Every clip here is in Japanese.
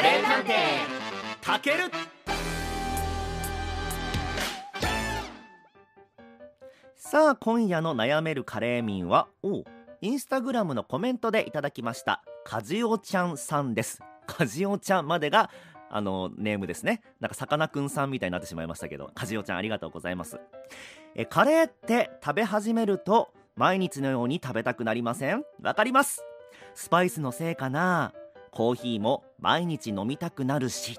カレー探偵。たける。さあ今夜の悩めるカレー民はおインスタグラムのコメントでいただきました。かじおちゃんさんです。かじおちゃんまでがあのネームですね。なんかさかなクンさんみたいになってしまいましたけどかじおちゃんありがとうございます。えカレーって食べ始めると毎日のように食べたくなりません？わかります。スパイスのせいかな？コーヒーも毎日飲みたくなるし。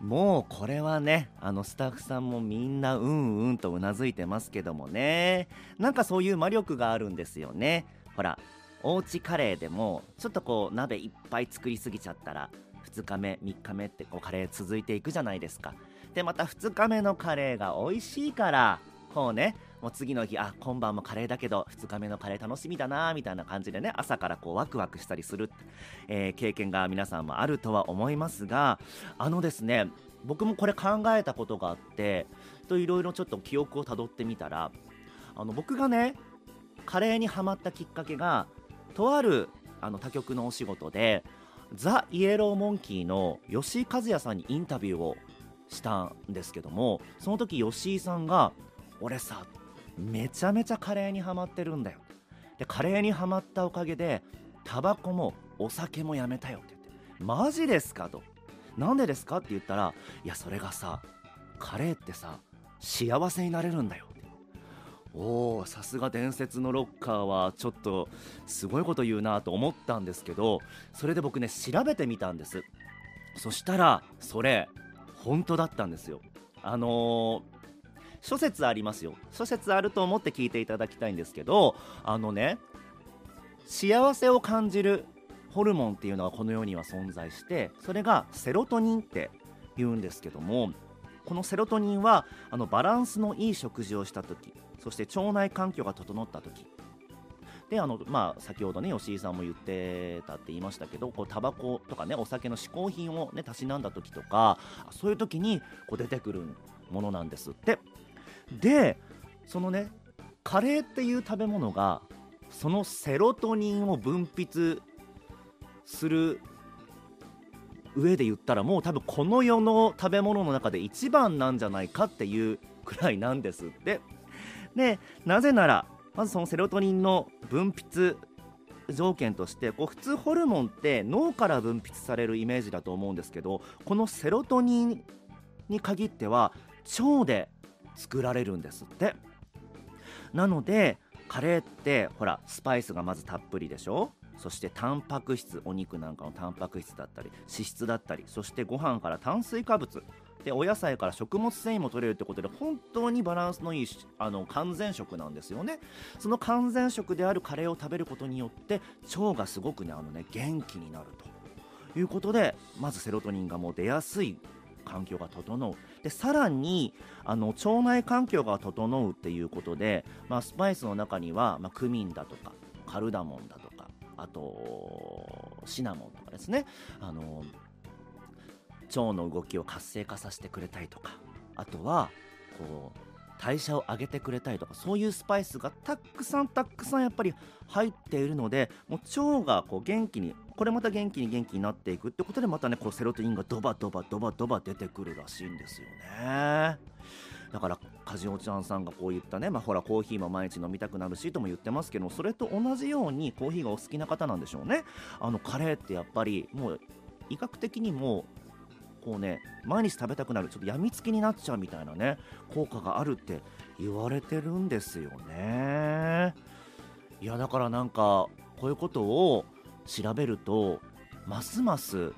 もうこれはねあのスタッフさんもみんなうんうんとうなずいてますけどもね。なんかそういう魔力があるんですよね。ほらおうちカレーでもちょっとこう鍋いっぱい作りすぎちゃったら2日目3日目ってこうカレー続いていくじゃないですか。でまた2日目のカレーが美味しいからこうねもう次の日あ今晩もカレーだけど2日目のカレー楽しみだなみたいな感じでね朝からこうワクワクしたりする、えー、経験が皆さんもあるとは思いますがあのですね僕もこれ考えたことがあってといろいろちょっと記憶をたどってみたらあの僕がねカレーにはまったきっかけがとあるあの他局のお仕事でザ・イエローモンキーの吉井和也さんにインタビューをしたんですけどもその時吉井さんが「俺さめちゃめちゃカレーにはまってるんだよ」でカレーにはまったおかげでタバコもお酒もやめたよって言って「マジですか?」と「なんでですか?」って言ったら「いやそれがさカレーってさ幸せになれるんだよって」おおさすが伝説のロッカーはちょっとすごいこと言うなと思ったんですけどそれで僕ね調べてみたんですそしたらそれ本当だったんですよあのー、諸説ありますよ。諸説あると思って聞いていただきたいんですけどあのね幸せを感じるホルモンっていうのはこの世には存在してそれがセロトニンって言うんですけどもこのセロトニンはあのバランスのいい食事をした時そして腸内環境が整った時。であのまあ、先ほどね吉井さんも言ってたって言いましたけどこうタバコとかねお酒の嗜好品をねたしなんだ時とかそういう時にこう出てくるものなんですって。でそのねカレーっていう食べ物がそのセロトニンを分泌する上で言ったらもう多分この世の食べ物の中で一番なんじゃないかっていうくらいなんです。ってでなぜならまずそのセロトニンの分泌条件としてこう普通ホルモンって脳から分泌されるイメージだと思うんですけどこのセロトニンに限っては腸で作られるんですって。なのでカレーってほらスパイスがまずたっぷりでしょ？そしてタンパク質お肉なんかのタンパク質だったり脂質だったりそしてご飯から炭水化物。でお野菜から食物繊維も取れるってことで本当にバランスのいいあの完全食なんですよね。その完全食であるカレーを食べることによって腸がすごくねあのね元気になるということでまずセロトニンがもう出やすい環境が整う。でさらにあの腸内環境が整うっていうことで、まあ、スパイスの中には、まあ、クミンだとかカルダモンだとかあとシナモンとかですね。あの腸の動きを活性化させてくれたりとかあとはこう代謝を上げてくれたりとかそういうスパイスがたくさんたくさんやっぱり入っているのでもう腸がこう元気にこれまた元気に元気になっていくってことでまたねこうセロトニンがドバドバドバドバ出てくるらしいんですよね。だからカジオちゃんさんがこう言ったねまあほらコーヒーも毎日飲みたくなるしとも言ってますけどそれと同じようにコーヒーがお好きな方なんでしょうね。あのカレーってやっぱりもう医学的にもこうね毎日食べたくなるちょっとやみつきになっちゃうみたいなね効果があるって言われてるんですよね。いやだからなんかこういうことを調べるとますますちょ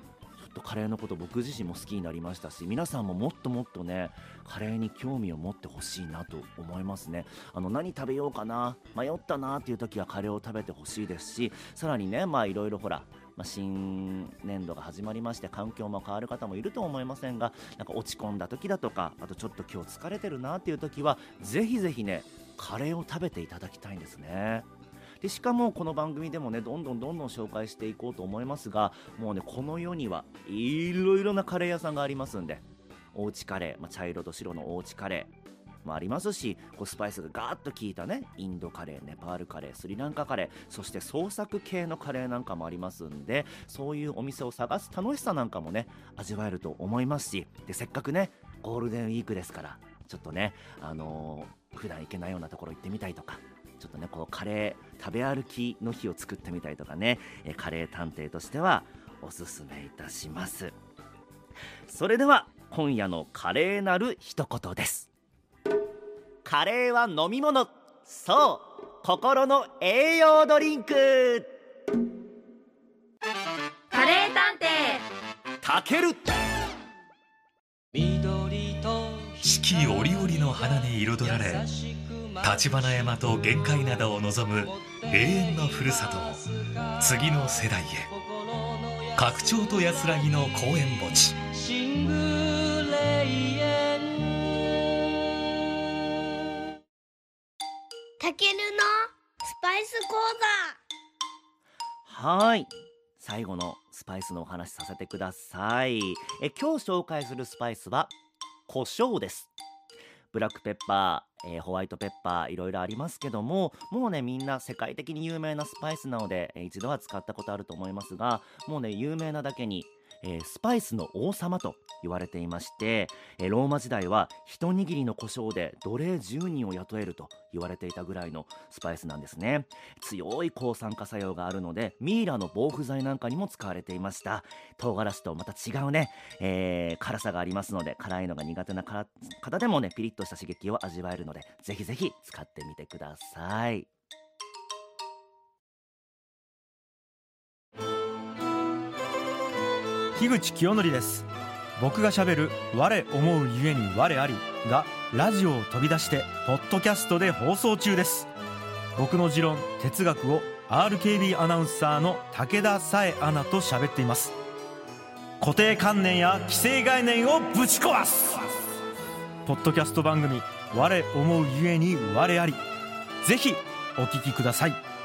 っとカレーのこと僕自身も好きになりましたし皆さんももっともっとねカレーに興味を持ってほしいなと思いますねあの何食べようかな迷ったなっていう時はカレーを食べてほしいですしさらにねまあいろいろほらまあ、新年度が始まりまして環境も変わる方もいると思いませんがなんか落ち込んだ時だとかあとちょっと今日疲れてるなっていう時はぜひぜひねカレーを食べていただきたいんですね。でしかもこの番組でもねどんどんどんどん紹介していこうと思いますがもうねこの世にはいろいろなカレー屋さんがありますんでおうちカレー、まあ、茶色と白のおうちカレーもありますしこうスパイスがガーッと効いたねインドカレーネパールカレースリランカカレーそして創作系のカレーなんかもありますんでそういうお店を探す楽しさなんかもね味わえると思いますしでせっかくねゴールデンウィークですからちょっとねあのー、普段行けないようなところ行ってみたいとかちょっとねこうカレー食べ歩きの日を作ってみたいとかね、えカレー探偵としてはおすすめいたします。それでは今夜のカレーなる一言です。カレーは飲み物。そう心の栄養ドリンク。カレー探偵。たける四季折々の花に彩られ橘山と玄界灘を望む永遠のふるさとを次の世代へ。拡張と安らぎの公園墓地。たけるのスパイス講はい。最後のスパイスのお話しさせてください。え今日紹介するスパイスは胡椒ですブラックペッパー、えー、ホワイトペッパーいろいろありますけどももうねみんな世界的に有名なスパイスなので、一度は使ったことあると思いますがもうね有名なだけにえー、スパイスの王様と言われていまして、えー、ローマ時代は一握りの胡椒で奴隷10人を雇えると言われていたぐらいのスパイスなんですね。強い抗酸化作用があるのでミイラの防腐剤なんかにも使われていました。唐辛子とまた違うね、えー、辛さがありますので辛いのが苦手な方でもねピリッとした刺激を味わえるのでぜひぜひ使ってみてください。樋口清則です。僕がしゃべる「我思うゆえに我あり」がラジオを飛び出してポッドキャストで放送中です。僕の持論哲学を RKB アナウンサーの武田紗恵アナと喋っています。固定観念や既成概念をぶち壊す。ポッドキャスト番組「我思うゆえに我あり」ぜひお聞きください。